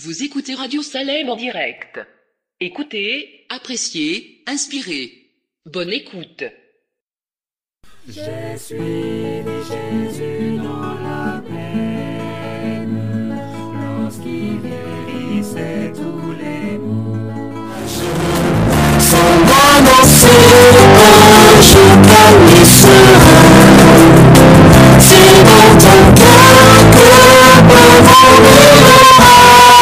Vous écoutez Radio Salem en direct. Écoutez, appréciez, inspirez. Bonne écoute. J'ai suivi Jésus dans la plaine lorsqu'il guérissait tous les maux. Son annoncer un jour et serein. C'est dans ton cœur que peuvent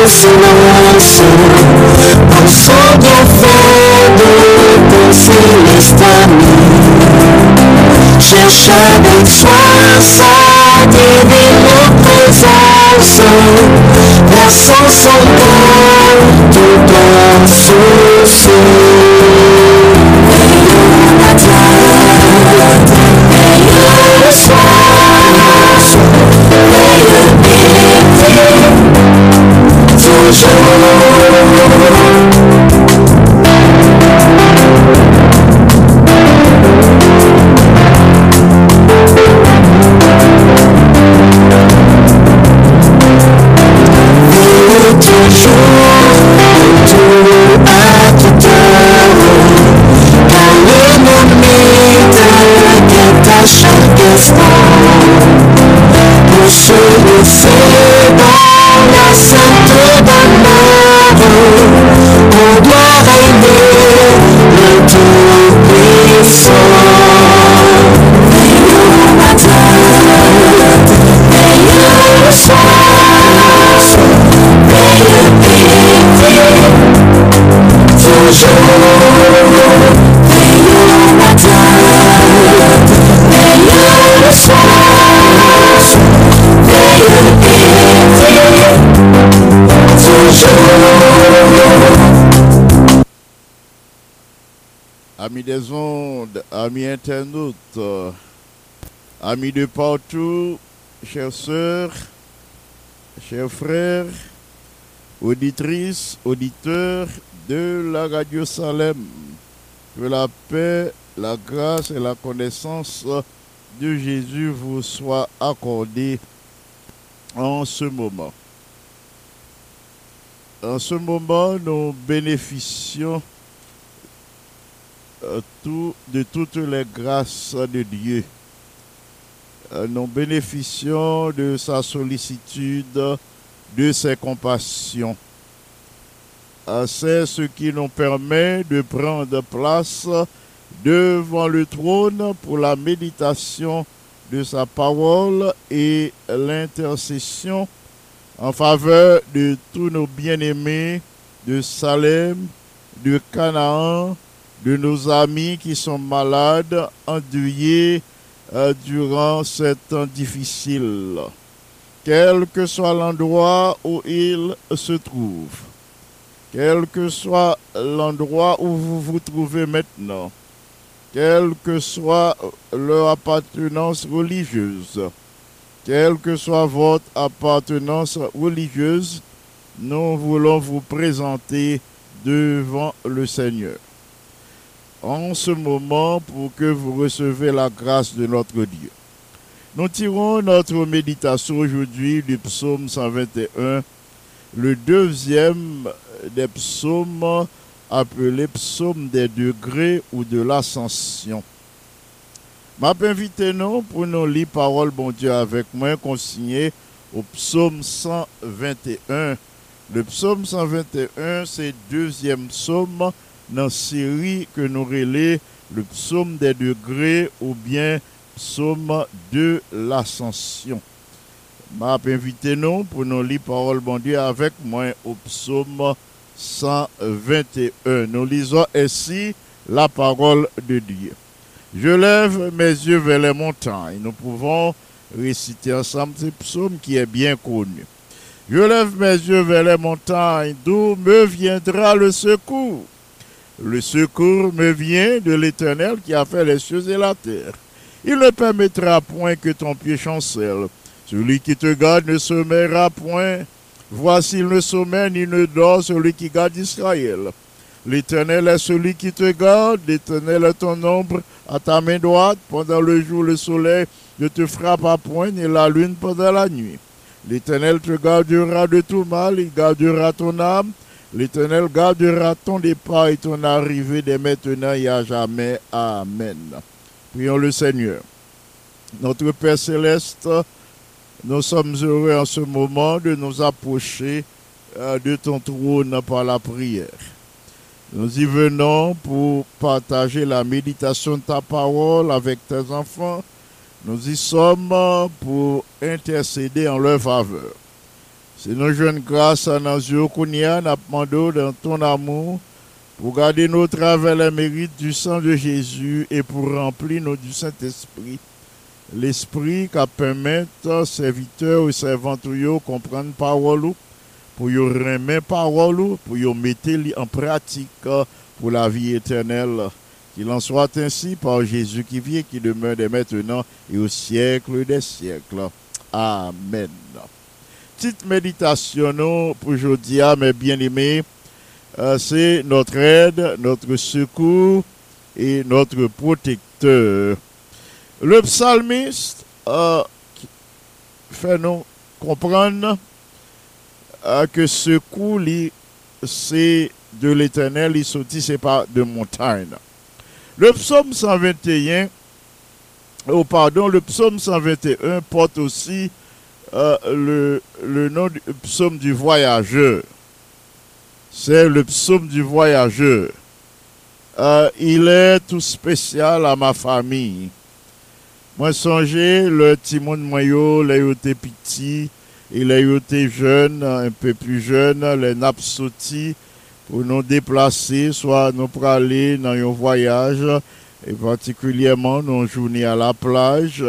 le silence, pour son bienfait de ton céleste ami. Cherche avec soin sa divine présence, versant son cœur tout en souci. Toujours. Des ondes, amis internautes, euh, amis de partout, chères sœurs, chers frères, auditrices, auditeurs de la radio Salem, que la paix, la grâce et la connaissance de Jésus vous soient accordées en ce moment. En ce moment, nous bénéficions tout- de toutes les grâces de Dieu. Euh, Nous bénéficions de sa sollicitude, de ses compassions. Euh, C'est ce qui nous permet de prendre place devant le trône pour la méditation de sa parole et l'intercession en faveur de tous nos bien-aimés de Salem, de Canaan, de nos amis qui sont malades, endeuillés euh, durant ce temps difficile, quel que soit l'endroit où ils se trouvent, quel que soit l'endroit où vous vous trouvez maintenant, quelle que soit leur appartenance religieuse, quelle que soit votre appartenance religieuse, nous voulons vous présenter devant le Seigneur. En ce moment pour que vous recevez la grâce de notre Dieu. Nous tirons notre méditation aujourd'hui du psaume 121, le deuxième des psaumes appelé psaume des degrés ou de l'ascension. M'a invité nous pour nous lire parole bon Dieu avec moi consigné au psaume 121. Le psaume 121, c'est deuxième psaume dans la série que nous relais le psaume des degrés ou bien psaume de l'ascension. M'a invité nous pour nous lire parole bon Dieu avec moi au psaume 121. Nous lisons ainsi la parole de Dieu. Je lève mes yeux vers les montagnes. Nous pouvons réciter ensemble ce psaume qui est bien connu. Je lève mes yeux vers les montagnes, d'où me viendra le secours? Le secours me vient de l'Éternel qui a fait les cieux et la terre. Il ne permettra point que ton pied chancelle. Celui qui te garde ne se mêlera point. Voici, il ne sommeille ni ne dort celui qui garde Israël. L'Éternel est celui qui te garde, l'Éternel est ton ombre à ta main droite. Pendant le jour, le soleil ne te frappe à point, ni la lune pendant la nuit. L'Éternel te gardera de tout mal, il gardera ton âme. L'Éternel gardera ton départ et ton arrivée dès maintenant et à jamais. Amen. Prions le Seigneur. Notre Père céleste, nous sommes heureux en ce moment de nous approcher euh, de ton trône par la prière. Nous y venons pour partager la méditation de ta parole avec tes enfants. Nous y sommes pour intercéder en leur faveur. C'est nos jeunes grâce à nos yeux qu'on y a, nous dans ton amour, pour garder nos travers les mérites du sang de Jésus et pour remplir nos du Saint-Esprit. L'Esprit qui permet aux serviteurs et servantes de comprendre parole pour remettre parole, pour y mettre en pratique pour la vie éternelle. Qu'il en soit ainsi par Jésus qui vient, qui demeure dès maintenant et au siècle des siècles. Amen. Petite méditation pour aujourd'hui, mes bien-aimés, euh, c'est notre aide, notre secours et notre protecteur. Le psalmiste euh, fait nous comprendre euh, que li, c'est de l'éternel, il sortit, c'est pas de montagne. Le psaume 121, oh pardon, le psaume 121 porte aussi euh, le, nom du psaume du voyageur. C'est le psaume du voyageur. Euh, il est tout spécial à ma famille. Moi, songez, le Timon Moyo, les été petit, il a jeune, un peu plus jeune, les nappes sautis pour nous déplacer, soit nous pour aller dans un voyage, et particulièrement nos journées à la plage,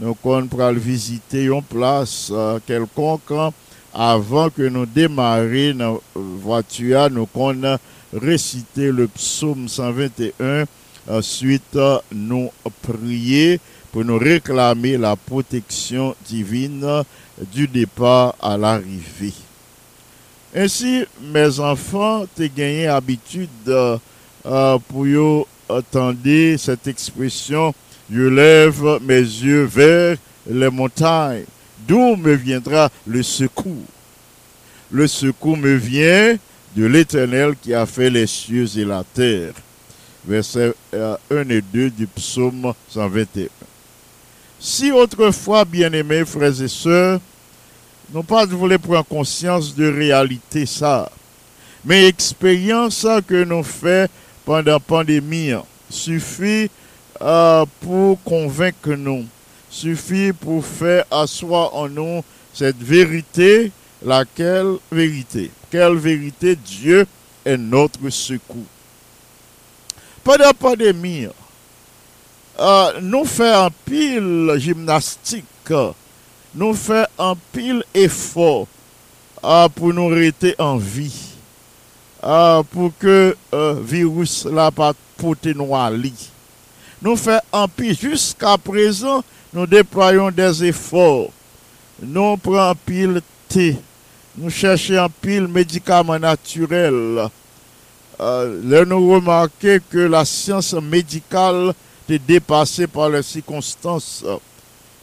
nous qu'on visiter une place euh, quelconque avant que nous démarrions notre voiture, nous qu'on réciter le psaume 121, ensuite nous prier pour nous réclamer la protection divine du départ à l'arrivée. Ainsi, mes enfants, t'ai gagné habitude euh, pour yo entendre cette expression, je lève mes yeux vers les montagnes, d'où me viendra le secours. Le secours me vient de l'Éternel qui a fait les cieux et la terre. Versets euh, 1 et 2 du psaume 121. Si autrefois, bien-aimés frères et sœurs, non pas de voulez prendre conscience de réalité ça, mais expérience que nous fait pendant la pandémie suffit pour convaincre nous, suffit pour faire asseoir en nous cette vérité, laquelle vérité, quelle vérité? Dieu est notre secours. Pendant la pandémie, euh, nous faisons un pile gymnastique, nous faisons un pile effort euh, pour nous rester en vie, euh, pour que le virus là pas à lit. Nous faisons un pile jusqu'à présent, nous déployons des efforts. Nous prenons pile thé, nous cherchons un pile médicament naturel. euh, nous remarquons que la science médicale est dépassée par les circonstances.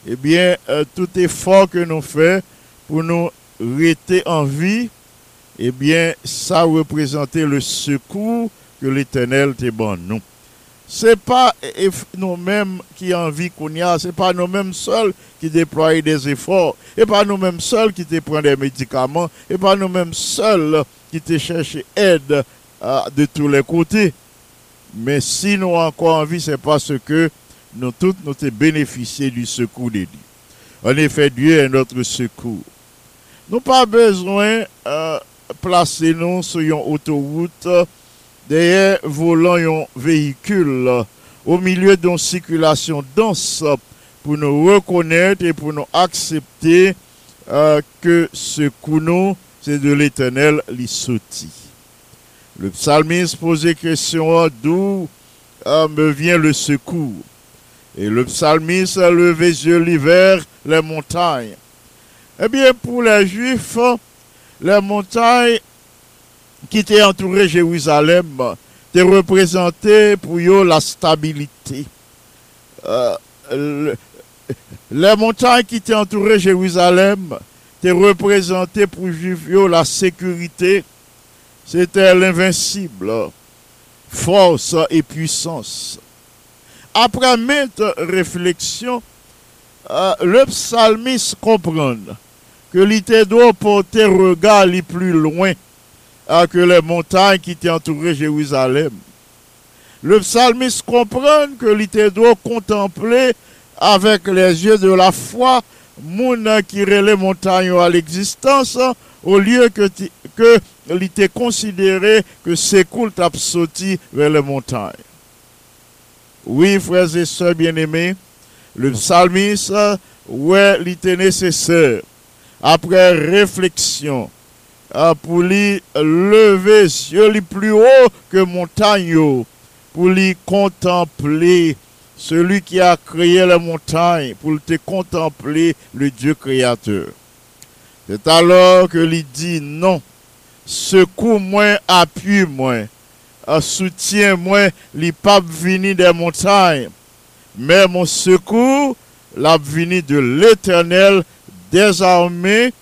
Eh bien, euh, tout effort que nous faisons pour nous rester en vie, eh bien, ça représentait le secours que l'Éternel te bon nous. C'est pas nous-mêmes qui en vie qu'on y a, c'est pas nous-mêmes seuls qui déploient des efforts, et pas nous-mêmes seuls qui te prennent des médicaments, et pas nous-mêmes seuls qui te cherchent aide euh, de tous les côtés. Mais si nous encore en vie, c'est parce que nous tous nous te bénéficié du secours de Dieu. En effet, Dieu est notre secours. Nous pas besoin euh, placer nous sur une autoroute derrière volant un véhicule au milieu d'une circulation dense pour nous reconnaître et pour nous accepter euh, que ce nous c'est de l'éternel li sorti. Le psalmiste posait question d'où euh, me vient le secours? Et le psalmiste a levé les yeux vers les montagnes. Eh bien, pour les Juifs, les montagnes qui étaient entourées Jérusalem étaient représentées pour eux la stabilité. Euh, le- les montagnes qui étaient entourées Jérusalem étaient représentées pour eux la sécurité. C'était l'invincible, force et puissance. Après maintes réflexions, euh, le psalmiste comprend que l'ité doit porter regard les plus loin euh, que les montagnes qui étaient entourées Jérusalem. Le psalmiste comprend que l'ité doit contempler avec les yeux de la foi moun qui les montagnes à l'existence au lieu que, que l'ité considéré que c'est cool sorti vers les montagnes. Oui, frères et sœurs bien-aimés, le psalmiste, ouais, était nécessaire, après réflexion, pour lui lever les yeux les plus haut que montagne, pour lui contempler celui qui a créé les montagnes, pour te contempler le Dieu créateur. C'est alors que lui dit non, secours-moi, appuie-moi, soutiens-moi, li pas vini des montagnes, mais mon secours l'a venu de l'éternel des armées.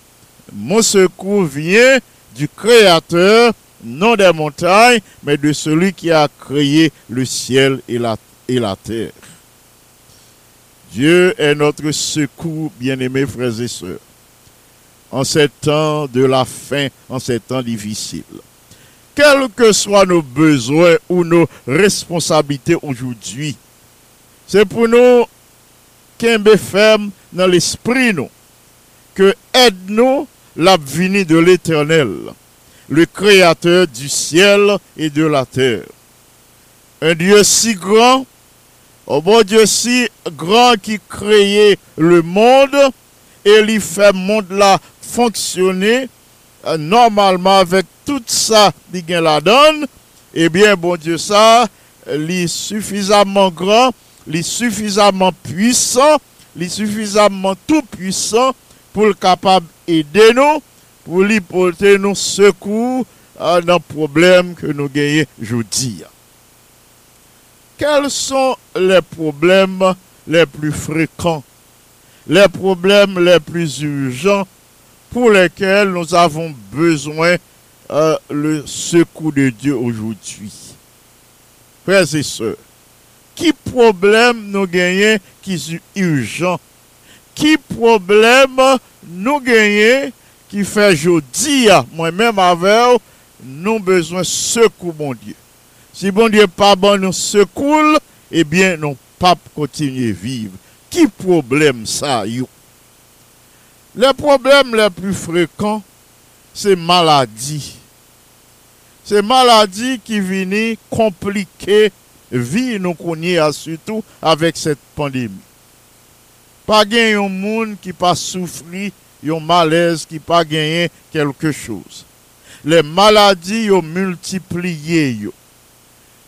Mon secours vient du Créateur, non des montagnes, mais de celui qui a créé le ciel et la, terre. Dieu est notre secours, bien-aimés frères et sœurs, en ces temps de la fin, en ces temps difficiles quels que soient nos besoins ou nos responsabilités aujourd'hui, c'est pour nous qu'un ferme dans l'esprit nous, que aide-nous la venue de l'éternel, le créateur du ciel et de la terre. Un Dieu si grand, un bon Dieu si grand qui créait le monde et il fait monde là fonctionner euh, normalement avec tout ça qui la donne, eh bien, bon Dieu, ça, est suffisamment grand, est suffisamment puissant, est suffisamment tout puissant pour le capable d'aider nous, pour lui porter nos secours dans le problème que nous gagnons aujourd'hui. Quels sont les problèmes les plus fréquents, les problèmes les plus urgents pour lesquels nous avons besoin euh, le secours de Dieu aujourd'hui? Frères et sœurs, qui problème nous gagnons qui sont urgents? Qui problème nou genye ki fe jodi ya, mwen menm avew, nou bezwen sekou bon Diyo. Si bon Diyo pa ban nou sekoul, ebyen nou pap kontinye viv. Ki problem sa yo? Le problem le pli frekant, se maladi. Se maladi ki vini komplike vi nou konye asutou avek set pandemi. Pas gagner un monde qui pas souffrir, un malaise qui pas gagner quelque chose. Les maladies ont multiplié.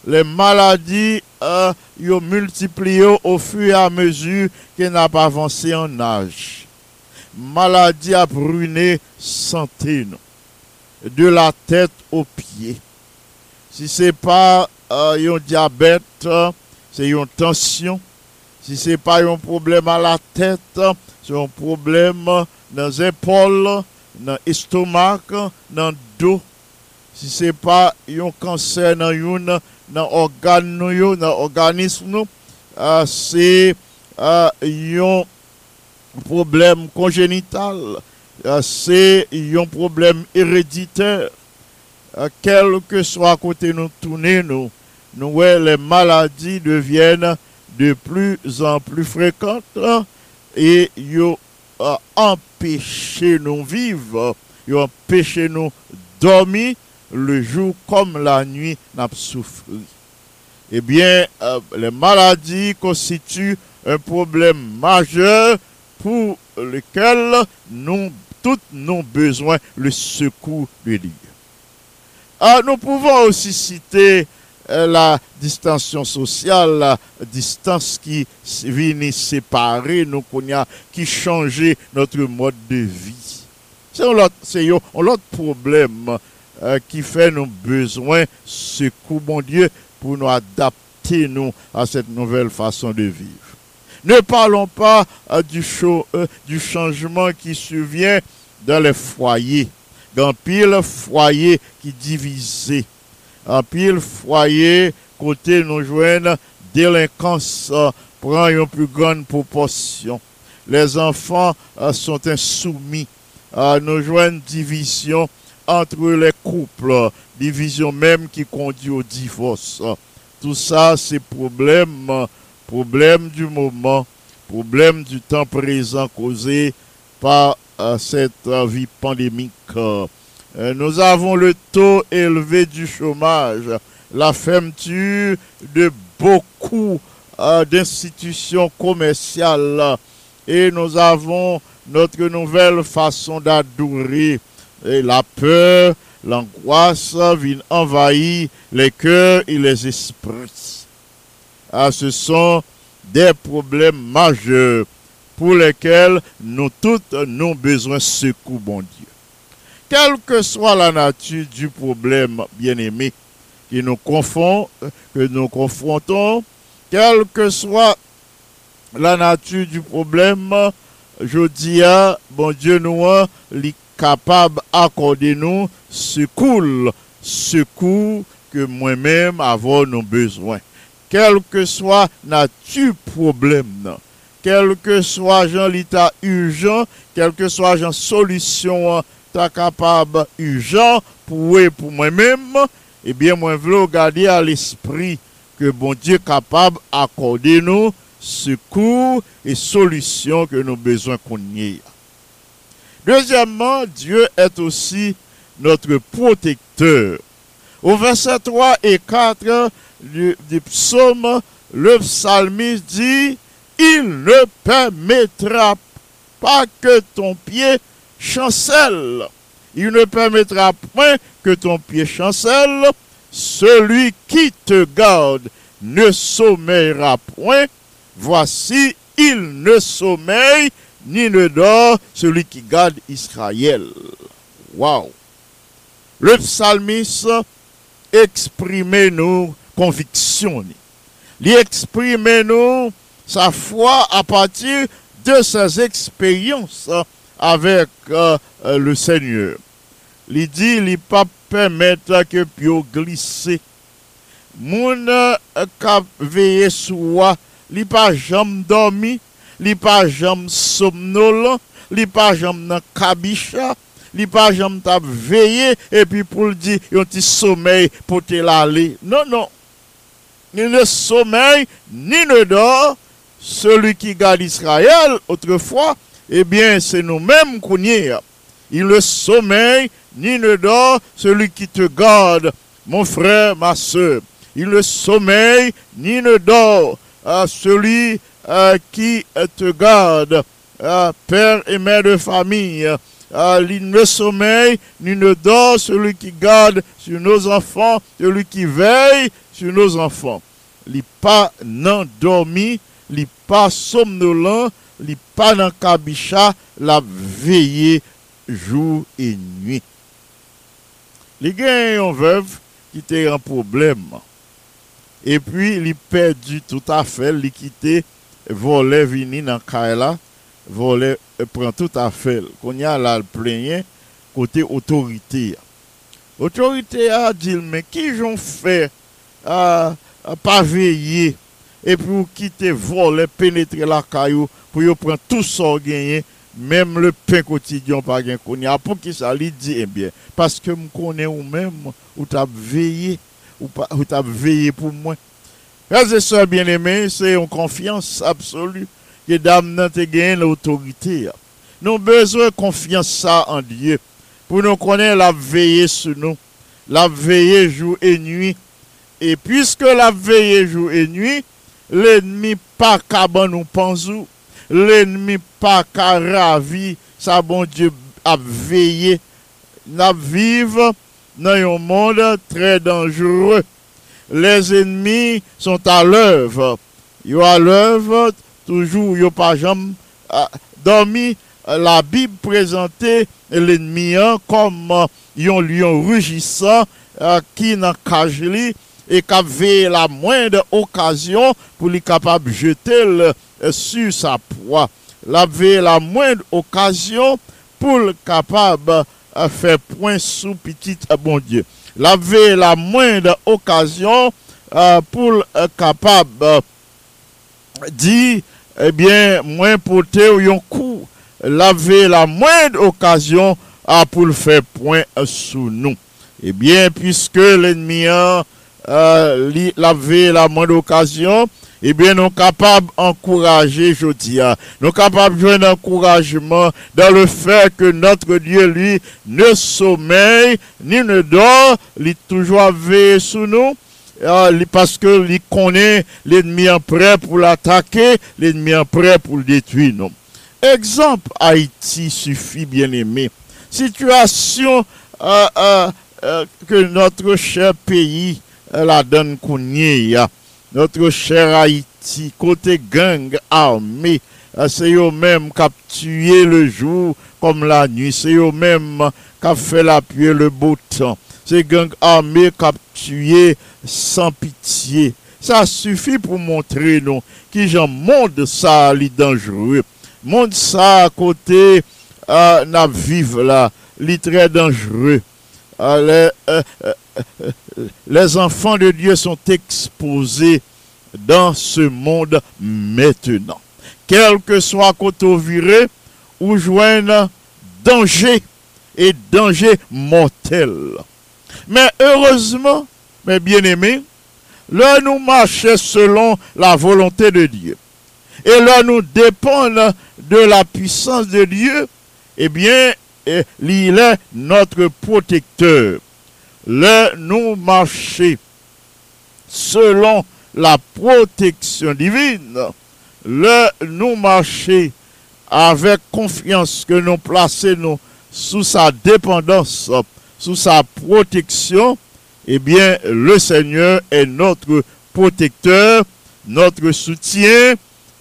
Les maladies euh, ont multiplié au fur et à mesure qu'on n'a pas avancé en âge maladie a brûlé santé, de la tête aux pieds. si c'est pas euh, un diabète, euh, c'est une tension. Si se pa yon problem a la tèt, se yon problem nan zepol, nan estomak, nan do. Si se pa yon kanser nan yon, nan organ nou yon, nan organism nou, uh, se uh, yon problem kongenital, uh, se yon problem erediter. Kel ke swa kote nou toune nou, nou we le maladi devyen erediter. De plus en plus fréquentes et yo euh, empêcher nous vivre, yo empêcher nous dormir le jour comme la nuit n'a souffert. Eh bien, euh, les maladies constituent un problème majeur pour lequel nous, tous nos besoins, le secours de Dieu. Ah, nous pouvons aussi citer la distension sociale, la distance qui s- vient séparer nous, qu'on y a- qui changeait notre mode de c'est un un autre problème euh, qui fait nos besoins secours, mon Dieu, pour nous adapter nous à cette nouvelle façon de vivre. Ne parlons pas euh, euh, du changement qui survient dans les foyers. Dans pile foyer qui divisé. En pile foyer, côté nous joignent délinquance euh, prend une plus grande proportion. Les enfants euh, sont insoumis. Euh, nous joignent division entre les couples, division même qui conduit au divorce. Tout ça, c'est problème, problème du moment, problème du temps présent causé par cette vie pandémique. Euh, nous avons le taux élevé du chômage, la fermeture de beaucoup euh, d'institutions commerciales et nous avons notre nouvelle façon d'adorer. Et la peur, l'angoisse viennent envahir les cœurs et les esprits. Ah, ce sont des problèmes majeurs pour lesquels nous tous nous besoin secours, bon Dieu. Quelle que soit la nature du problème, bien-aimé, que nous confrontons, quelle que soit la nature du problème, je dis à bon Dieu nous est capable d'accorder nous secours, secours que moi-même avons nos besoins. Quel que soit nature problème, quel que soit l'état urgent, quel que soit Jean solution hein, capable urgent pour pour moi-même, eh bien moi je veux regarder à l'esprit que bon Dieu capable d'accorder nous secours et solutions que nous besoin qu'on ait. Deuxièmement, Dieu est aussi notre protecteur. Au verset 3 et 4 du, du psaume, le psalmiste dit, il ne permettra pas que ton pied chancelle. Il ne permettra point que ton pied chancelle. Celui qui te garde ne sommeillera point. Voici, il ne sommeille ni ne dort celui qui garde Israël. Wow. Le psalmiste exprime nos convictions. Il exprime nous sa foi à partir de ses expériences avec euh, euh, le Seigneur. Il dit, il pas permettre que pio glisse. Moun euh, kap veye sou wa, li pa jam dormi, li pa jam somnolent, li pa jam nan kabisha, li pa jam tap veye, et puis pour le dire, yon ti sommeil pour te l'aller. Non, non. Ni ne sommeil, ni ne dort, celui qui garde Israël, autrefois, eh bien, c'est nous-mêmes qu'on y est. Il ne sommeille, ni ne dort, celui qui te garde, mon frère, ma soeur. Il ne sommeille, ni ne dort, euh, celui euh, qui te garde, père et mère de famille. Il ne sommeille, ni ne dort, celui qui garde sur nos enfants, celui qui veille sur nos enfants. Il pas non dormi, il pas somnolent, li pa nan kabisha la veye jou e nwi. Li gen yon vev ki te yon problem. E pi li perdi tout afel, li kite vole vini nan kaela, vole e pren tout afel. Konya la plenye kote otorite ya. Otorite ya dil men ki jon fe a, a pa veye e pi ou kite vole penetre la kayo pou yo pran tout sa genyen, mèm le pen kotidyon pa gen konye. Apou ki sa li di, ebyen, eh paske m konen ou mèm, ou tap veye, ou, pa, ou tap veye pou mwen. Reze sa, bien eme, se yon konfians absolu, ke dam nan te genyen l'autorite ya. Nou bezwen konfians sa an diye, pou nou konen la veye sou nou, la veye jou e nwi, e pwiske la veye jou e nwi, l'enmi pa kaban nou panzou, l'ennemi pa ka ravi, sa bon Diyo ap veye, nap vive nan yon monde tre dangereux. Les ennemis sont a l'oeuvre. Yo a l'oeuvre, toujou yo pa jam dormi, la Bib prezante l'ennemi an kom yon lion rugisan ki nan kaj li e kap veye la mwen de okasyon pou li kapab jete l sur sa proie. La avait la moindre occasion pour le capable de faire point sous petit euh, bon Dieu. La avait la moindre occasion euh, pour le euh, capable euh, dire, eh bien, moins porter un coup. La avait la moindre occasion pour le faire point euh, sous nous. Eh bien, puisque l'ennemi a euh, l'avait la moindre occasion, eh bien, nous sommes capables d'encourager, je dis, ah, nous sommes capables de jouer un encouragement dans le fait que notre Dieu, lui, ne sommeille, ni ne dort, il est toujours veillé sous nous. Li- parce que il connaît l'ennemi en prêt pour l'attaquer, l'ennemi en prêt pour le détruire. Exemple, Haïti suffit, bien aimé. Situation euh, euh, euh, que notre cher pays euh, la donne qu'on a. notre chère Haïti, côté gang armé, c'est eux-mêmes qui ont tué le jour comme la nuit, c'est eux-mêmes qui ont fait la pluie le beau temps, c'est gang armé qui ont tué sans pitié. Ça suffit pour montrer nous qui j'en monde ça les dangereux. Monde ça à côté euh, na vive là, les très dangereux. Euh, les, euh, les enfants de Dieu sont exposés dans ce monde maintenant. Quel que soit côté viré, ou joignent danger et danger mortel. Mais heureusement, mes bien-aimés, là nous marchons selon la volonté de Dieu. Et là nous dépendons de la puissance de Dieu, eh bien, eh, il est notre protecteur. Là nous marchons selon la protection divine. Là nous marchons avec confiance que nous plaçons nous sous sa dépendance, sous sa protection, eh bien, le Seigneur est notre protecteur, notre soutien.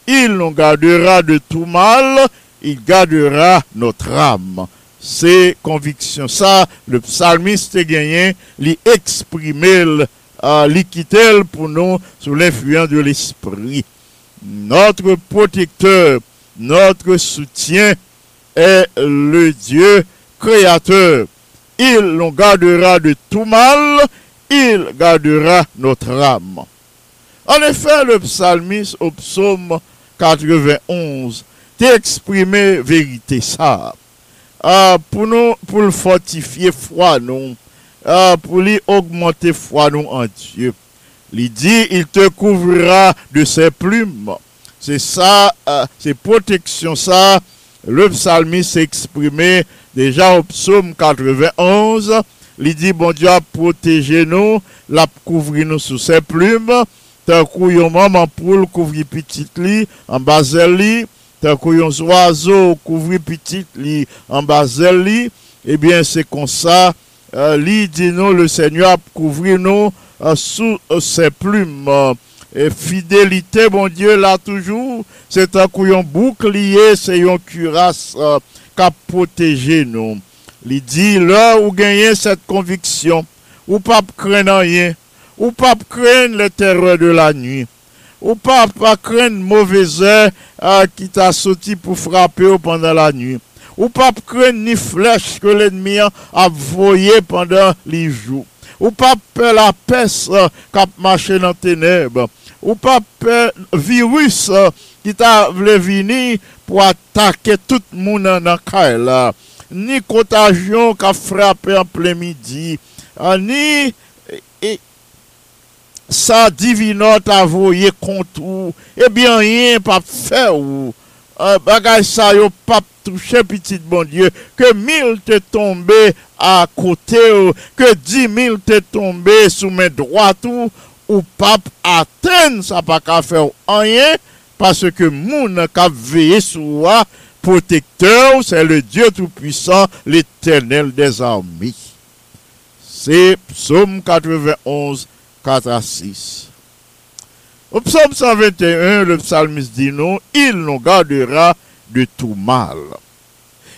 Il nous gardera de tout mal, il gardera notre âme. C'est conviction. Ça, le psalmiste gagné, l'y exprimer, euh, l'y quitter pour nous sous l'influence de l'esprit. Notre protecteur, notre soutien est le Dieu créateur. Il nous gardera de tout mal, il gardera notre âme. En effet, le psalmiste au psaume 91 t'a exprimé vérité ça. uh, pou nou pou l fortifiye fwa nou, uh, pou li augmente fwa nou an Diyo. Li di, il te kouvra de se plume. Se sa, uh, ah, se proteksyon sa, le psalmi se eksprime deja ou psoum 91, li di, bon Diyo ap proteje nou, la kouvri nou sou se plume, tan kou yon maman pou l kouvri pitit li, an bazel li, Qu'on oiseau couvrir petit lit en bas lit. Eh bien, c'est comme ça. Euh, lui dit nous, le Seigneur couvrir nous euh, sous euh, ses plumes. Et fidélité, mon Dieu, là toujours, c'est un couillon bouclier, c'est un cuirasse euh, qui a protégé nous. Il dit, là où gagnez cette conviction, ou pas craindre rien, ou pas craindre les terreurs de la nuit, ou pa pa kren mouveze uh, ki ta soti pou frape ou pandan la nwi. Ou pa pa kren ni flech ke l'enmi ap voye pandan li jou. Ou pa pe la pes uh, kap mache nan teneb. Ou pa pe virus uh, ki ta vle vini pou atake tout moun nan kae la. Ni kontajyon ka frape an ple midi. Euh, ni... sa divino ta voye kont ou, eh ebyen yen pap fe ou, bagay sa yo pap touche pitit bon Diyo, ke mil te tombe a kote ou, ke di mil te tombe sou men droat ou, ou pap aten sa pa ka fe ou anyen, parce que moun ka veye sou wa, protecteur, c'est le Dieu Tout-Puissant, l'Éternel des armées. C'est Psaume 91, 4 à 6. Au psaume 121, le psalmiste dit non, il nous gardera de tout mal.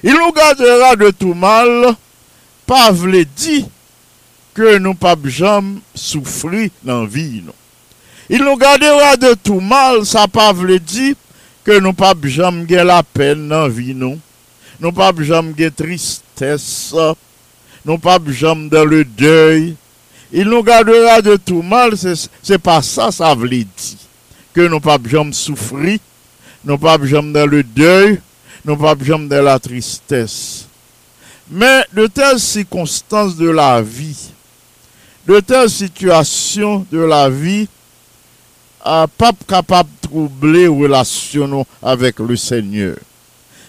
Il nous gardera de tout mal, pas vle dit que nous pas jamais souffrir dans la vie non. Il nous gardera de tout mal, ça pas vle dit que nous pas jamais la peine dans la vie non. Nous pas jamais tristesse, nous pas jamais dans le deuil, Il nous gardera de tout mal, c'est pas ça ça veut dire. Que nous pas jamais souffrir, nous pas jamais dans le deuil, nous pas jamais dans la tristesse. Mais de telles circonstances de la vie, de telles situations de la vie, ah, pas capable de troubler relation avec le Seigneur.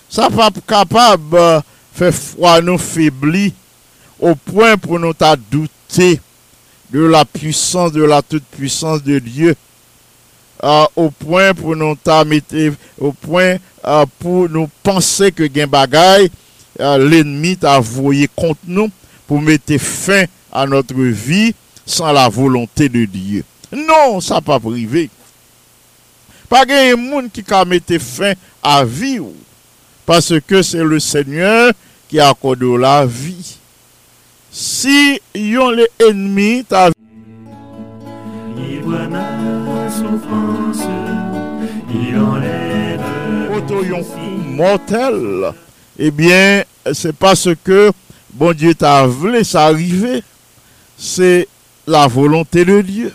Ça pas capable de faire froid nous faiblir au point pour nous douter de la puissance, de la toute puissance de Dieu. Au point pour nous au point pour nous penser que l'ennemi t'a voyé contre nous pour mettre fin à notre vie sans la volonté de Dieu. Non, ça pas privé. Pas de monde qui a mettre fin à vie parce que c'est le Seigneur qui accorde la vie. Si yon les ennemis ta Il voit ma souffrance, il enlève auto yon mortel, eh bien, c'est parce que bon Dieu t'a voulu ça arriver. C'est la volonté de Dieu.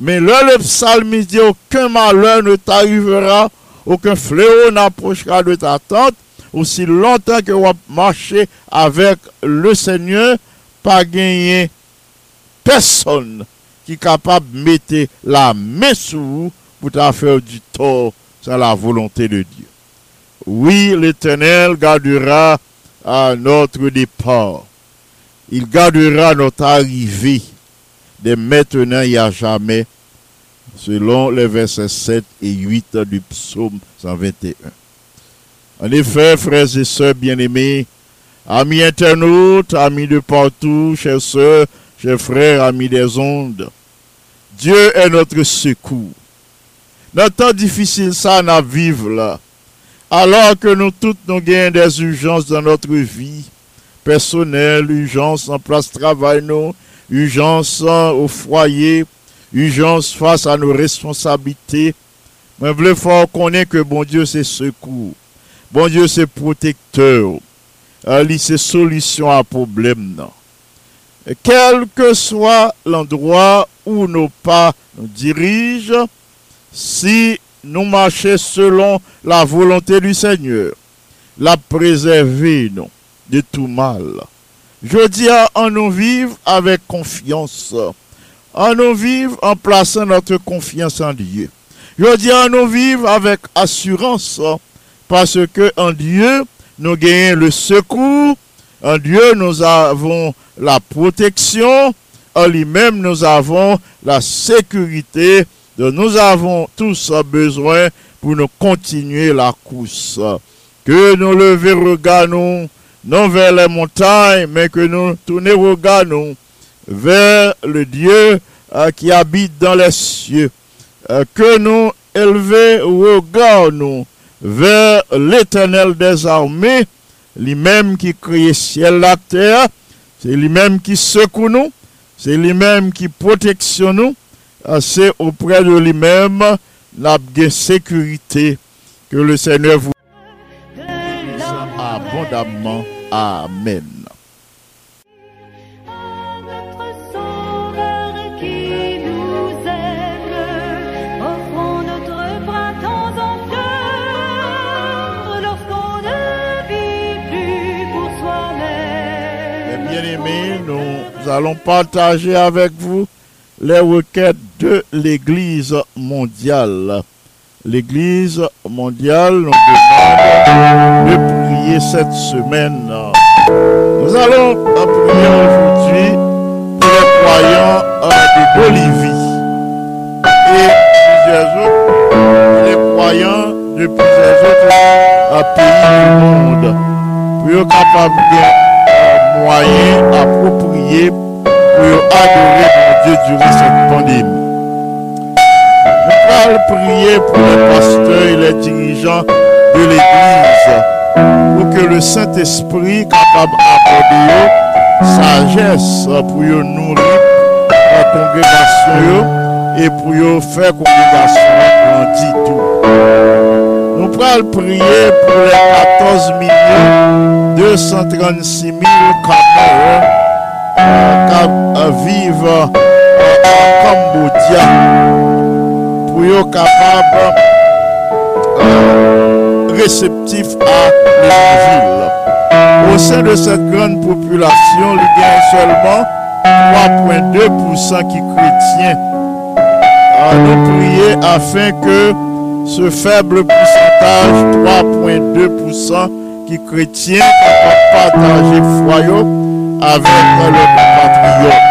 Mais là, le psalmiste dit, aucun malheur ne t'arrivera, aucun fléau n'approchera de ta tente, aussi longtemps que vous marchez avec le Seigneur, pas gagner personne qui est capable de mettre la main sur vous pour faire du tort. C'est la volonté de Dieu. Oui, l'Éternel gardera à notre départ. Il gardera notre arrivée de maintenant et à jamais, selon les versets 7 et 8 du psaume 121. En effet, frères et sœurs bien-aimés, amis internautes, amis de partout, chers sœurs, chers frères, amis des ondes, Dieu est notre secours. Dans temps difficile, ça, n'a vivre là. Alors que nous toutes nous gagnons des urgences dans notre vie personnelle, urgence en place de travail, nous, urgence au foyer, urgence face à nos responsabilités. Mais voulez fort connaître que bon Dieu c'est secours. Bon Dieu c'est protecteur. Ali c'est solution à problème. Non. Quel que soit l'endroit où nos pas nous dirigent, si nous marchons selon la volonté du Seigneur, la préserver nous de tout mal. Je dis à en nous vivre avec confiance. En nous vivre en plaçant notre confiance en Dieu. Je dis à nous vivre avec assurance parce que en Dieu, nous gagnons le secours. En Dieu, nous avons la protection. En lui-même, nous avons la sécurité. dont nous avons tous besoin pour nous continuer la course. Que nous lever regardons non vers les montagnes, mais que nous tourner regardons vers le Dieu euh, qui habite dans les cieux. Euh, que nous élever regardons vers l'éternel des armées, lui-même qui crée ciel la terre, c'est lui-même qui secoue nous, c'est lui-même qui protection nous, c'est auprès de lui-même la sécurité que le Seigneur vous abondamment. Amen. Nous allons partager avec vous les requêtes de l'Église mondiale. L'Église mondiale nous demande de prier cette semaine. Nous allons euh, prier aujourd'hui pour les croyants euh, de Bolivie et plusieurs autres, les croyants de plusieurs autres euh, pays du monde pour être capable de moyens appropriés pour adorer Dieu durant cette pandémie. Nous allons prier pour les pasteurs et les dirigeants de l'Église pour que le Saint-Esprit capable d'accorder sagesse pour nourrir la congrégation et pour faire congrégation grandir tout. Nous allons prier pour les 14 236 000 Camerounais vivent euh, en Cambodge pour être capables euh, réceptifs à l'évangile. Au sein de cette grande population, il y a seulement 3,2% qui chrétiens. À nous prier afin que ce faible pourcentage, 3,2% qui chrétiens, capable partager yo avec leurs compatriotes.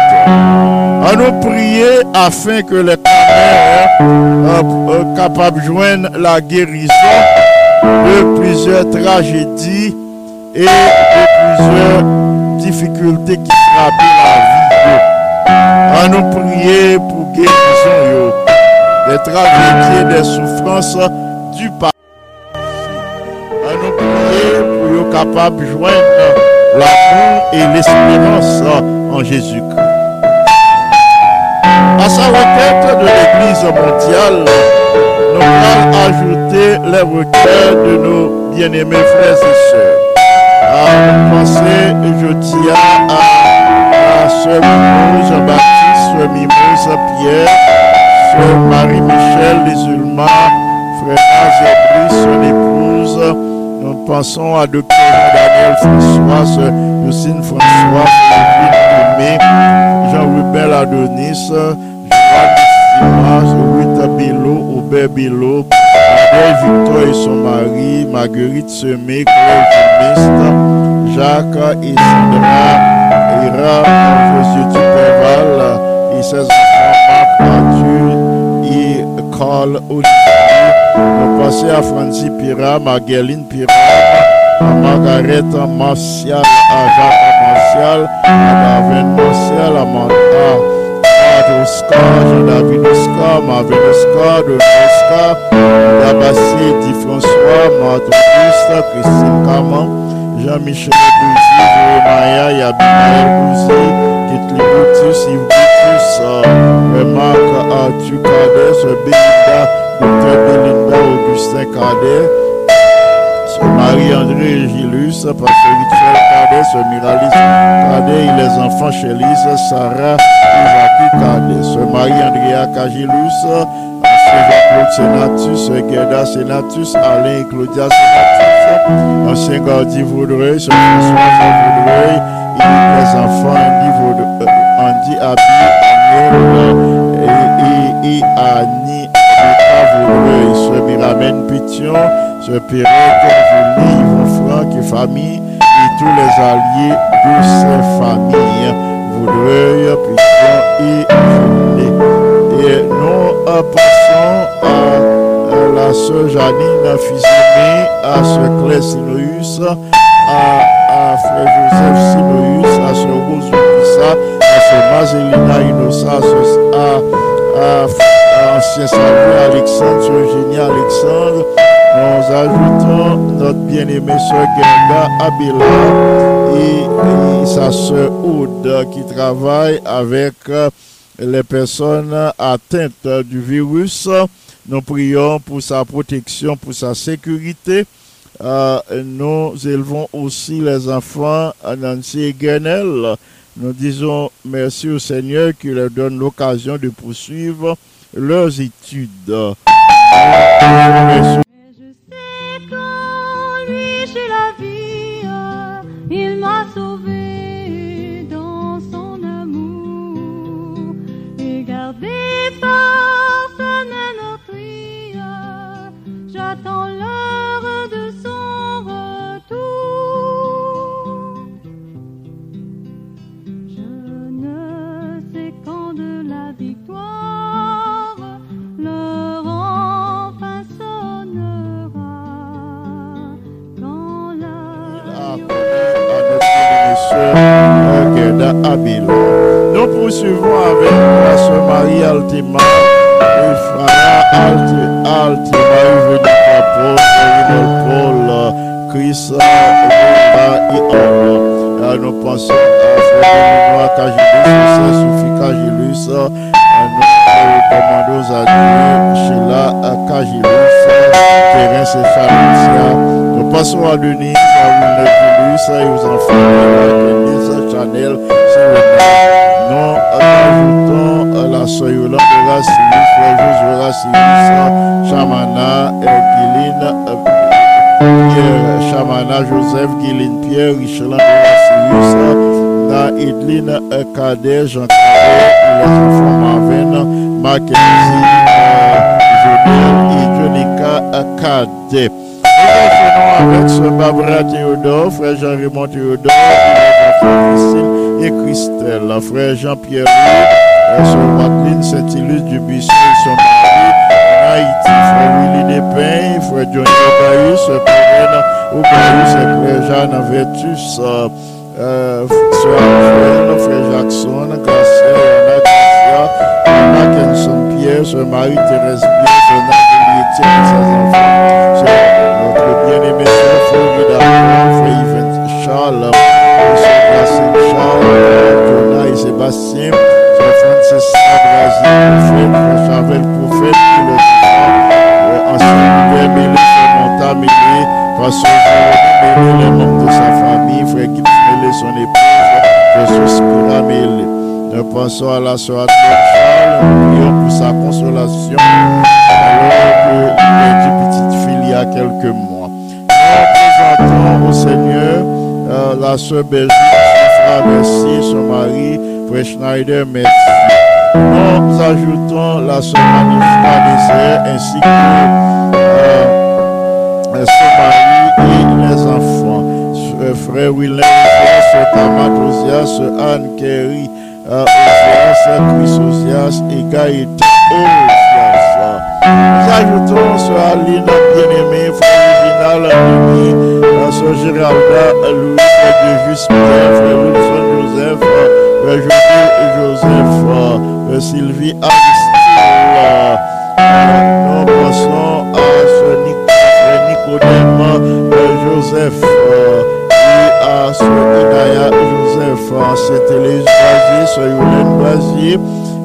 À nous prier afin que les Camerounais euh, euh, capables de joindre la guérison de plusieurs tragédies et de plusieurs difficultés qui frappent la vie. À nous prier pour guérison des tragédies des souffrances du passé. À nous prier pour être capable de joindre l'amour et l'espérance en Jésus-Christ. À sa requête de l'Église mondiale, nous allons ajouter les requêtes de nos bien-aimés frères et sœurs. À penser, je tiens à, à Sœur Mimose Jean-Baptiste, Sœur Mimose Pierre, Sœur Marie-Michel Les Ulma, Frère Zébris, son épouse. Pensons à Dr. Jean-Daniel François, Lucine François, Jean-Rubel Adonis, Joanne Sima, Rita Bello, Aubert Bello, Adèle Victor et son mari, Marguerite Semé, Claire Jimiste, Jacques et Sandra, Ira, Josué Duperval, et ses enfants Marc et Carl Olivier. Nous passons à Francie Pira, Marguerite Pira, à Margaret Martial, à Jacques Martial, à David Martial, à Manta. Oscar, Jean-David Oscar, Marvin Oscar, Don Oscar, Dabassé, Di François, Martin Auguste, Christine Caman, Jean-Michel Bouzy, Jérémaya, Yabimael Bouzy, Kitli Boutus, Yves Boutus, Marc Arthur Cadet, Sœur Dr. Belinda Augustin Cadet, Sœur Marie-André Gilus, Pasteur Richel Cadet, Sœur Miralis Cadet et les enfants Chélise, Sarah Jacques Cadet, Sœur Marie-Andrea Cagilus, Ancien Jean-Claude Sénatus, Sœur Gerda Sénatus, Alain et Claudia Sénatus, Ancien Gardi Vaudreuil, Sœur Françoise Vaudreuil, et les enfants Andy, Vaudreuil, euh, Andy Abi, Aniel et, et, et Annie Abeka Vaudreuil, Sœur Miramène Pétion, Sœur Perrette, Julie, Yvon Franck et famille, et tous les alliés de ces familles, Vaudreuil, Pétion et Julie. Et nous passons à, la sœur Janine Fizemé, à sœur Claire Sinoïus, à, à frère Joseph Sinoïus, à sœur Rose Pissa, à sœur Mazelina à, à, à ancien salut Alexandre, sœur Eugénie Alexandre, Nous ajoutons notre bien-aimée soeur Gerda Abila et, sa soeur Aude qui travaille avec euh, les personnes atteintes du virus. Nous prions pour sa protection, pour sa sécurité. Euh, nous élevons aussi les enfants Nancy et Guenel. Nous disons merci au Seigneur qui leur donne l'occasion de poursuivre leurs études. Jean-Pierre Louis, sœur Madeleine Saint-Ilus du son mari, en Haïti, frère Willy Despins, frère Johnny sœur Perrine Ogaïus et frère Jeanne Vertus, euh, euh, frère Jackson, Garcia, Yana Garcia, Pierre, Marie-Thérèse Pierre, sœur et ses enfants, Charles, nous prions pour sa consolation, alors est petite fille il y a quelques mois. Nous présentons au Seigneur euh, la sœur Belgique, son frère merci, son mari, frère Schneider, merci. Nous ajoutons la sœur Manifra ainsi que euh, son mari et les enfants. Euh, frère Willem, sœur Tamat Osias, sœur Anne Kerry, euh, Gaëtan Osias. Nous ajoutons sœur Aline, bien-aimée, frère euh, sœur Géralda, Louis, frère de Pierre, frère Wilson Joseph, frère Joseph frère Sylvie Aristide. Nous pensons à frère Nicodème, Joseph, et à sœur Inaya Joseph, euh, Sainte Élise Brasier, sœur Yolène Brasier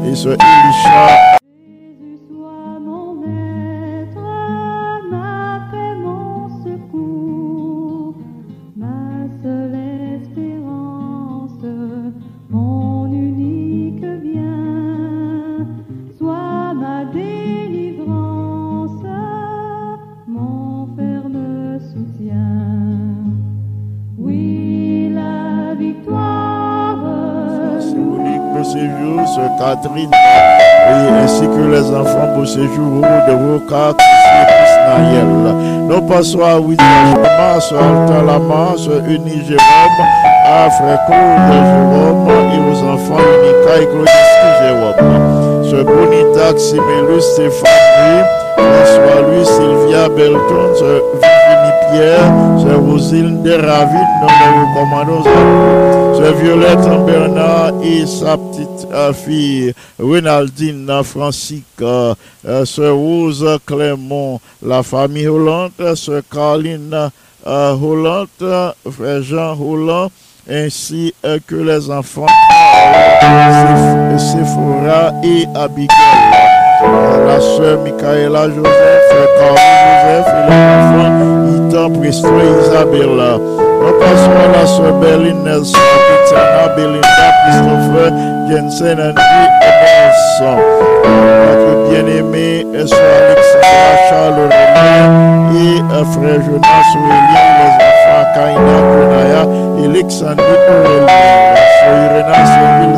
et sœur Elisha Symbolique pour séjour, sœur Catherine, et ainsi que les enfants pour séjour de Woka, Naël. Nous passons à William Jama, sœur Alta Lama, sœur Uni Jérôme, à frère Jérôme et aux enfants Unica et Claudiski Jérôme. Sœur Bonita Ximélus Stéphanie, François Louis, Sylvia Belton, Pierre, Sœur Rosine Deravine, nous recommandons Violette Bernard et sa petite euh, fille Renaldine Francique, euh, Sœur Rose Clément, la famille Hollande, Sœur Caroline euh, Hollande, Frère Jean Hollande, ainsi que les enfants Sephora et Abigail. La sœur Michaela Joseph, Carl Joseph et les enfants Ethan, Presto et Isabella. La Berlin Nelson, Belinda, Christopher, Jensen, et. Notre bien-aimé, Alexandra, Charles et euh, frère Jonas les enfants Kaina, Alexandre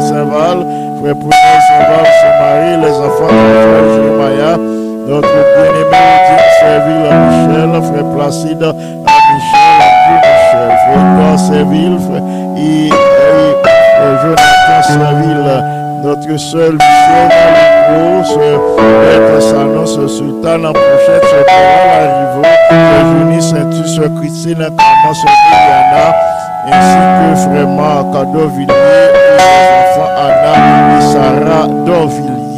Serville, Prunel, Saint-Val, Saint-Marie, les enfants de frère Jérémia, notre bien-aimé Serville, Michel, frère Placide, à Michel, Andrew Michel, frère Serville, et, Jonathan Serville, notre seul Michel, Bête Sanon, sœur Sultan, en prochaine, sœur Carole Arrivo, sœur Junie Saintu, sœur Christine, Carmen, sœur Liliana, ainsi que Marc Dorvilliers et les enfants Anna et Sarah Dorvilliers.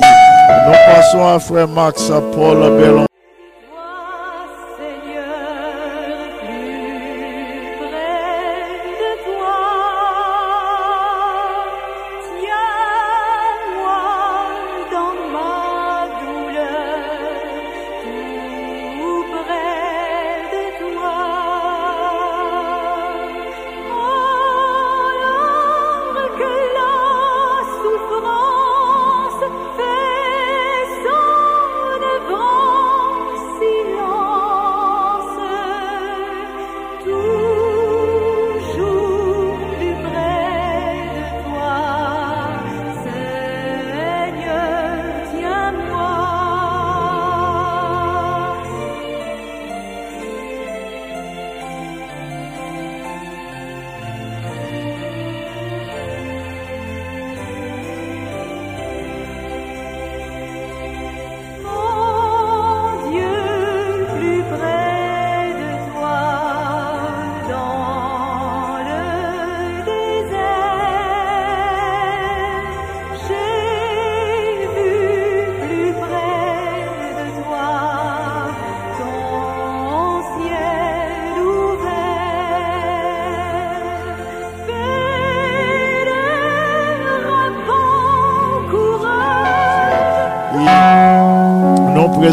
Nous passons à frère Max Paul Bellon.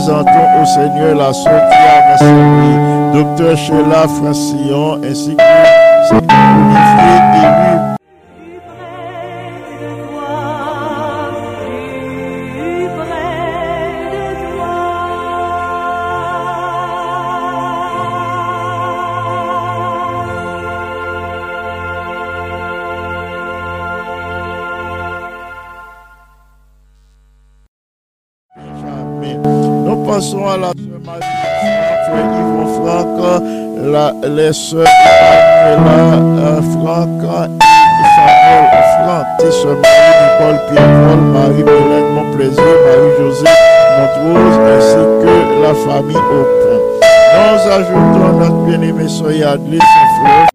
Présentons au Seigneur la sœur Diane docteur Sheila Francillon, ainsi que Passons à la sœur Marie, frère Yvon Franck, les sœurs Emmanuela euh, Franck et Samuel Franck, et sœur Marie Nicole Pierre-Paul, Marie Mélène Monplaisir, Marie-Josée Montrose, ainsi que la famille Aupont. Nous ajoutons notre bien-aimé sœur Yadlis Saint-Fleur,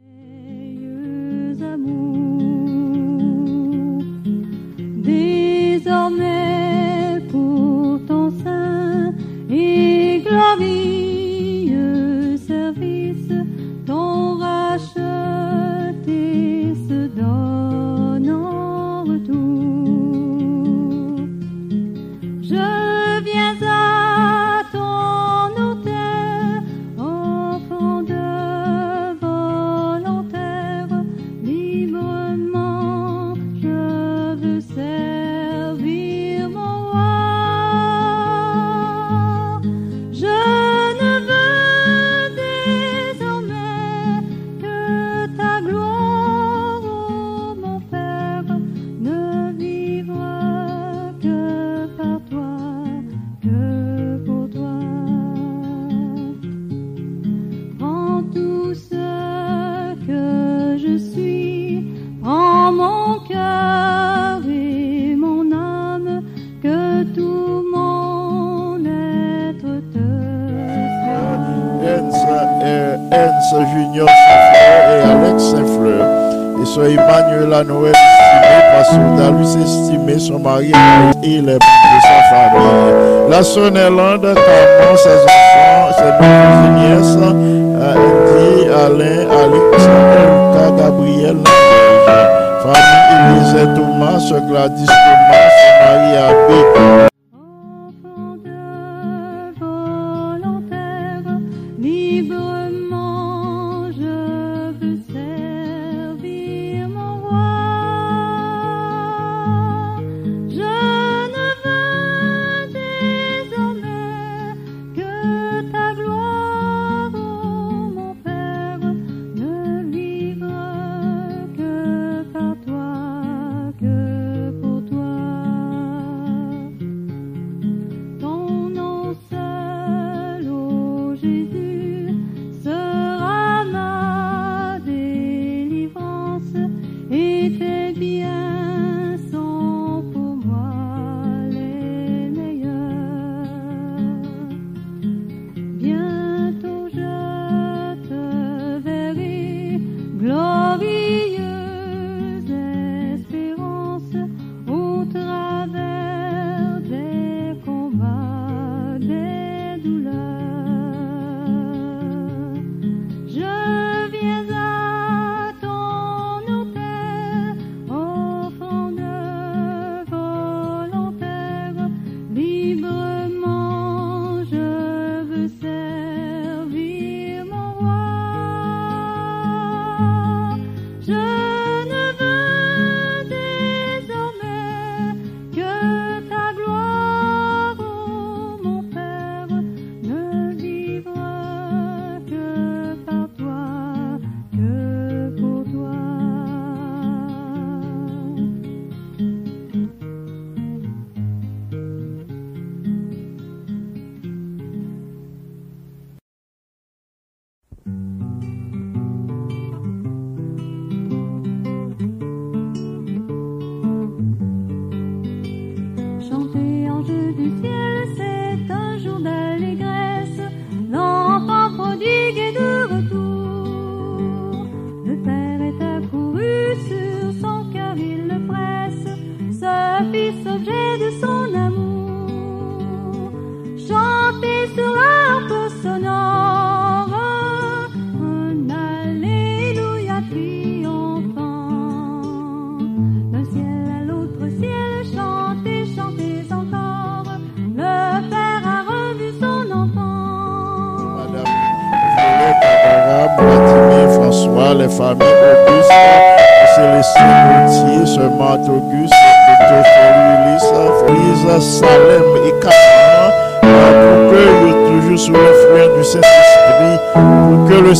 Alain, Alexandre, Lucas, Gabriel. Famille Élisée Thomas, Gladys Thomas, son mari Abbé,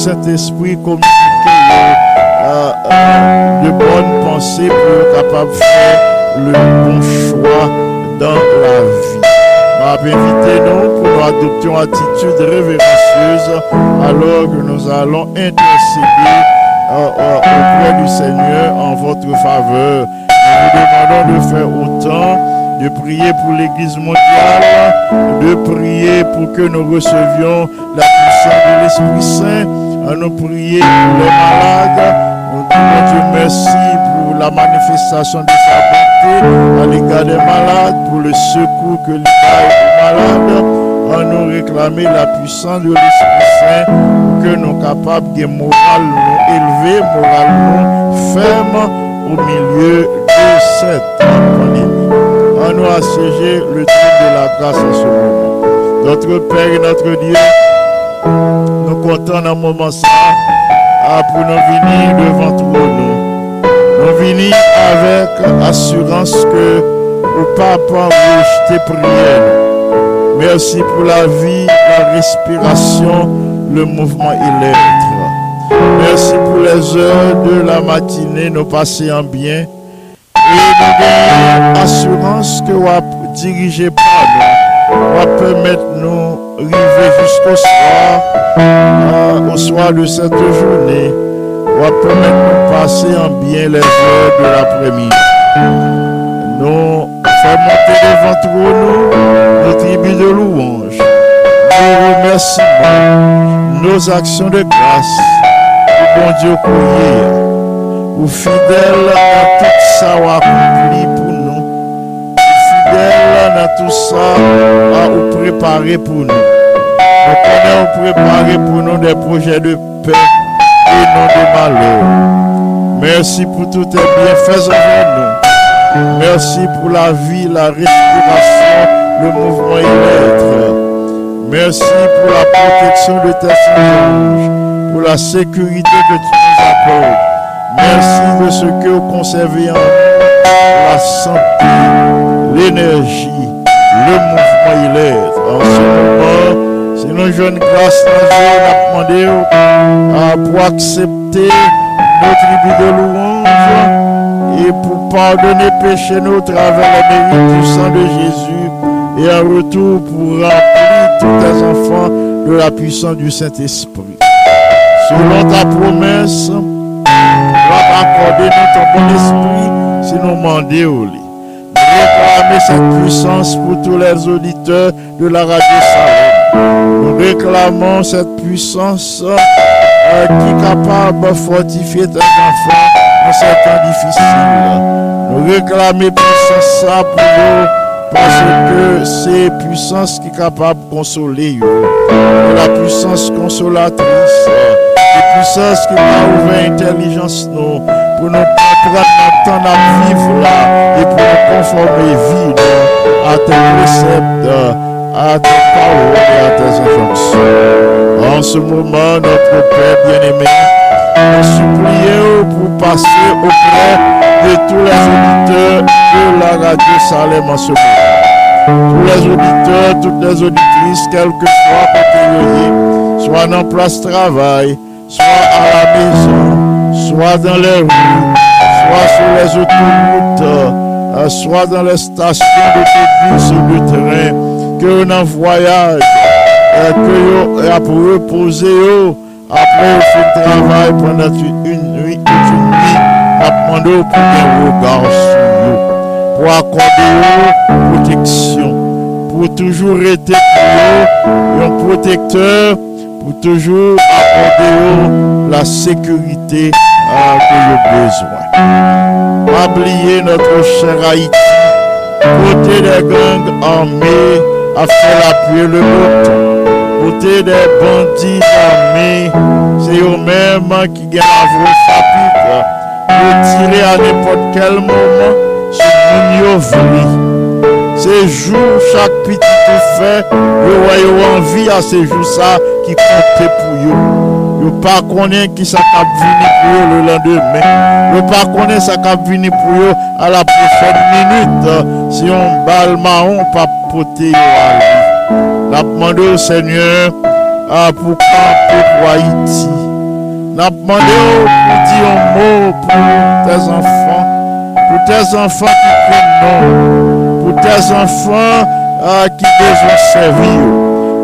Saint-Esprit communique euh, euh, de bonnes pensées pour être capable de faire le bon choix dans la vie. m'a invité nous pour adopter une attitude révérencieuse alors que nous allons intercéder euh, auprès du Seigneur en votre faveur. Nous vous demandons de faire autant, de prier pour l'Église mondiale, de prier pour que nous recevions la puissance de l'Esprit Saint, à nous prier pour les malades. Nous disons Dieu merci pour la manifestation de sa bonté à l'égard des malades, pour le secours que l'État aux malades, à nous réclamer la puissance de l'Esprit Saint que nous capables de moral nous élever, moral nous ferme au milieu de cette pandémie. À nous assiéger le trône de la grâce en ce moment. Notre Père et notre Dieu, comptons dans un moment ah, pour nous venir devant. Nous, nous venir avec assurance que au Papa rejeter prière. Merci pour la vie, la respiration, le mouvement et l'être. Merci pour les heures de la matinée, nous passer en bien. Et nous avons assurance que vous dirigez par nous, vous permettre nous arriver jusqu'au soir, au soir de cette journée, vous permettre nous passer en bien les heures de l'après-midi. Nous faisons monter devant nous, nos tribus de louange, nos remerciements, nos actions de grâce, au bon Dieu prier. ou fidèle dans tout ça ou accompli pour nous. Ou fidèle dans tout ça à ou préparé pour nous. Ou préparé pour nous des projets de paix et non de malheur. Merci pour tous tes bienfaits envers nous. Merci pour la vie, la respiration, le mouvement et l'être. Merci pour la protection de tes anges, pour la sécurité que tu nous accordes. Merci de ce que vous conservez en nous, la santé, l'énergie, le mouvement et l'être. C'est nos jeunes grâce dans a demandé euh, pour accepter nos tribus de louange et pour pardonner péché nous au travers le mérite du sang de Jésus et en retour pour remplir tous tes enfants de la puissance du Saint-Esprit. Selon ta promesse, tu vas accorder nous ton bon esprit si nous demandons. Réclamer cette puissance pour tous les auditeurs de la radio Salem. Réclamons cette puissance euh, qui est capable de fortifier tes enfants en ces temps difficiles. Nous réclamons puissance ça pour eux parce que c'est puissance qui est capable de consoler eux. La puissance consolatrice, la puissance qui va ouvrir l'intelligence nous pour nous temps à vivre là et pour nous conformer vie à tes préceptes, à tes paroles et à tes injonctions. En ce moment, notre Père bien-aimé, nous supplions pour passer auprès de tous les auditeurs de la radio Salem en ce moment. Tous les auditeurs, toutes les auditrices, quel que soit côté soit dans place travail, soit à la maison, soit dans les rues, soit sur les autoroutes, euh, soit dans les stations d'autobus ou de train, que dans voyage, euh, que yo, a pour reposer yo, après au fin de travail pendant une une nuit, une nuit, a demandé pour un regard sur yo, pour accorder yo protection, pour toujours être pour yo, un protecteur, pour toujours accorder yo la sécurité euh, que yo oublier notre cher Haïti, côté des gangs armés, à faire appuyer le bouton. Côté des bandits armés, c'est eux-mêmes qui gagnent la vraie. Pour tirer à n'importe quel moment sur mon vri. C'est jour, chaque petit fait, yo voyez envie à ces jours ça qui compte pour eux. Yo pas connaît qui ça cap venir pour eux le lendemain. Yo pas connaît ça cap venir pour eux à la prochaine minute. Si on balle marron, pas poter à. N'a demandé au Seigneur ah, pour camper pour Haïti. N'a demandé pour dire un mot pour tes enfants. Pour tes enfants qui non. Pour tes enfants ah, qui besoin servir.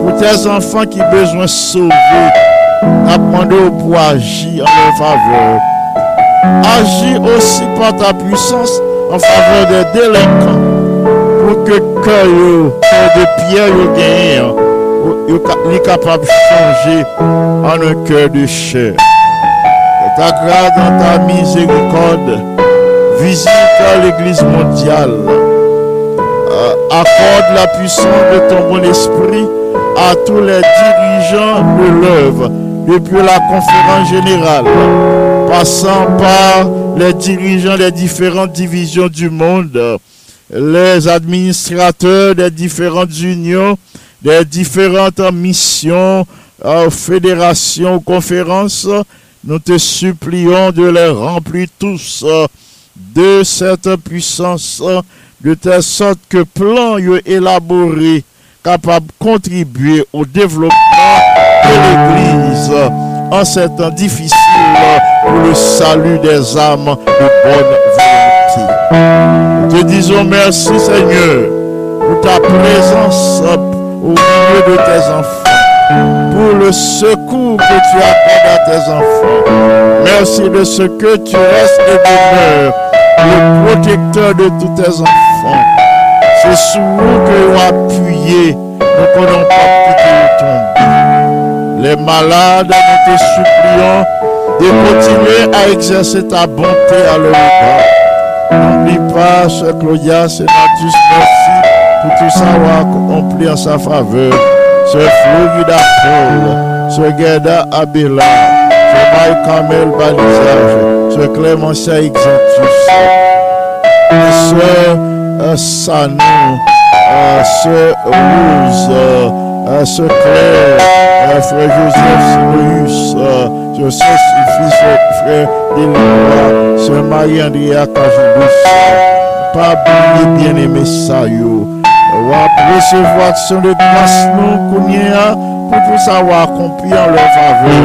Pour tes enfants qui besoin sauver. N'a demandé pour agir en leur faveur. Agis aussi par ta puissance en faveur des délinquants pour que cœur de pierre gagne, li capable de changer en un cœur de chair. Ta grâce dans ta miséricorde visite l'église mondiale. Euh, accorde la puissance de ton bon esprit à tous les dirigeants de l'œuvre, depuis la conférence générale, passant par les dirigeants des différentes divisions du monde, les administrateurs des différentes unions, des différentes missions, euh, fédérations, conférences, nous te supplions de les remplir tous de cette puissance, de telle sorte que plan élaboré capable de contribuer au développement l'Église en ces temps difficiles pour le salut des âmes de bonne volonté. Nous te disons merci Seigneur pour ta présence au milieu de tes enfants, pour le secours que tu accordes à tes enfants. Merci de ce que tu restes et demeures le protecteur de tous tes enfants. C'est sous nous que nous appuyé, nous ne pouvons pas quitter tomber. Les malades, nous te supplions de continuer à exercer ta bonté à leur égard. N'oublie pas, Sœur Claudia Sénatus, merci pour tout savoir accompli en sa faveur. Sœur Florida Paul, Sœur Gerda Abela, Sœur Marie Kamel Balisage, Sœur Clémentia Exentus, Sœur euh, Sanou, euh, Sœur Rose, Claire, euh, Frère Joseph Sœur Saint-Sylvie, Sœur Frère Délinois, Sœur Marie-Andrea Cajulus, pas oublier bien-aimé ça, yo. À recevoir action de grâce nous qu'on y a pour tout savoir accompli en leur faveur.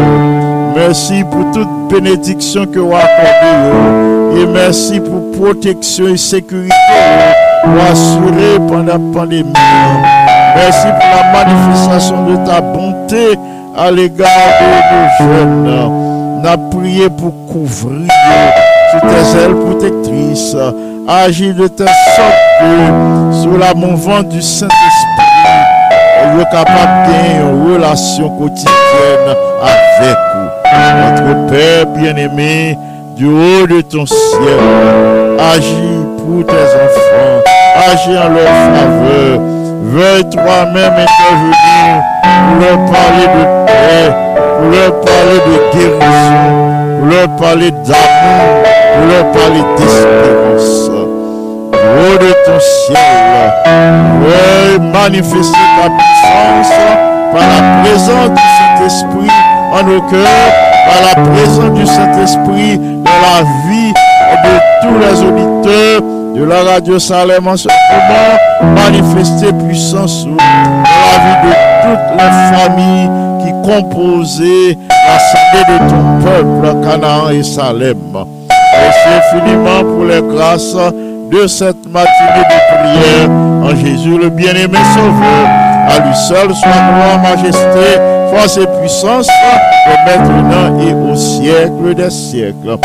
Merci pour toute bénédiction que vous accordez. Et merci pour protection et sécurité pour assurer pendant la pandémie. Merci pour la manifestation de ta bonté à l'égard de nos jeunes. N'a prié pour couvrir sous tes ailes protectrices. Agir de telle sorte sous la mouvance du Saint-Esprit, vous capable de gagner une relation quotidienne avec vous. Notre Père bien-aimé, du haut de ton ciel, agis pour tes enfants, agis en leur faveur. Veuille toi-même intervenir pour leur parler de paix, pour leur parler de guérison, pour leur parler d'amour, pour leur parler d'espérance. Haut de ton ciel, veuille manifester ta puissance par la présence du Saint-Esprit en nos cœurs, par la présence du Saint-Esprit dans la vie de tous les auditeurs de la radio Salem en ce moment, manifester puissance dans la vie de toutes les familles qui composaient l'assemblée de ton peuple, Canaan et Salem. Merci infiniment pour les grâces de cette matinée de prière en Jésus le bien-aimé Sauveur. À lui seul soit gloire, majesté, force et puissance, et maintenant et au siècle des siècles.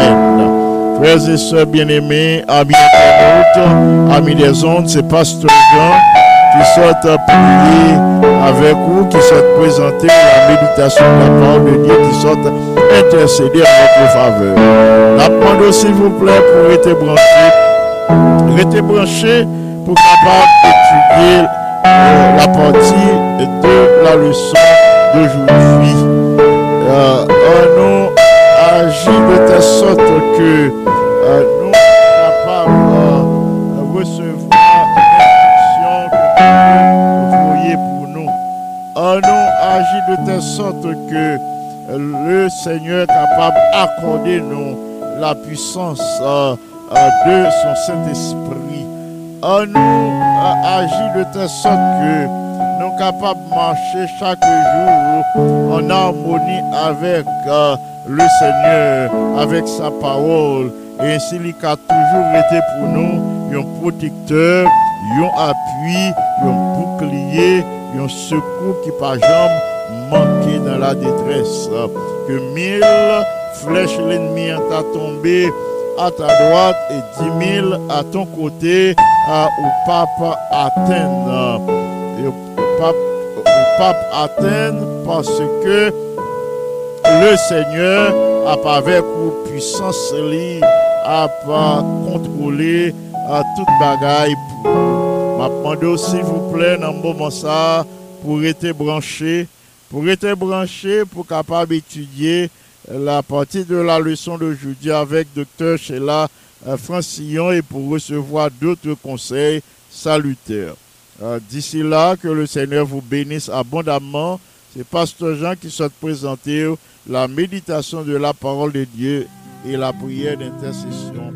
Amen. Frères et sœurs bien-aimés, amis internautes, amis des ondes, c'est Pasteur Jean qui souhaite prier avec vous, qui souhaite présenter la méditation de la parole de Dieu, qui souhaite intercéder en votre faveur. Demande s'il vous plaît pour être branché, rester branché pour capable d'étudier euh, la partie de la leçon d'aujourd'hui. Euh, agit de telle sorte que euh, nous sommes capables de recevoir l'instruction que Dieu pour nous. On nous agit de telle sorte que le Seigneur est capable d'accorder nous la puissance euh, euh, de son Saint-Esprit. On nous agit de telle sorte que nous sommes capables de marcher chaque jour en harmonie avec le Seigneur, avec sa parole. Et ainsi, il a toujours été pour nous un protecteur, un appui, un bouclier, un secours qui par jamais manqué dans la détresse. Que mille flèches l'ennemi t'a tombé à ta droite et dix mille à ton côté au pape atteindre. Et au pape, parce que le Seigneur a avec puissance li, a pas contrôlé à toute bagaille. M'a demandé s'il vous plaît dans moment ça pour être branché, pour être branché pour capable étudier la partie de la leçon d'aujourd'hui avec Dr Sheila euh, Francillon et pour recevoir d'autres conseils salutaires. Euh, D'ici là, que le Seigneur vous bénisse abondamment c'est Pasteur Jean qui souhaite présenter la méditation de la parole de Dieu et la prière d'intercession.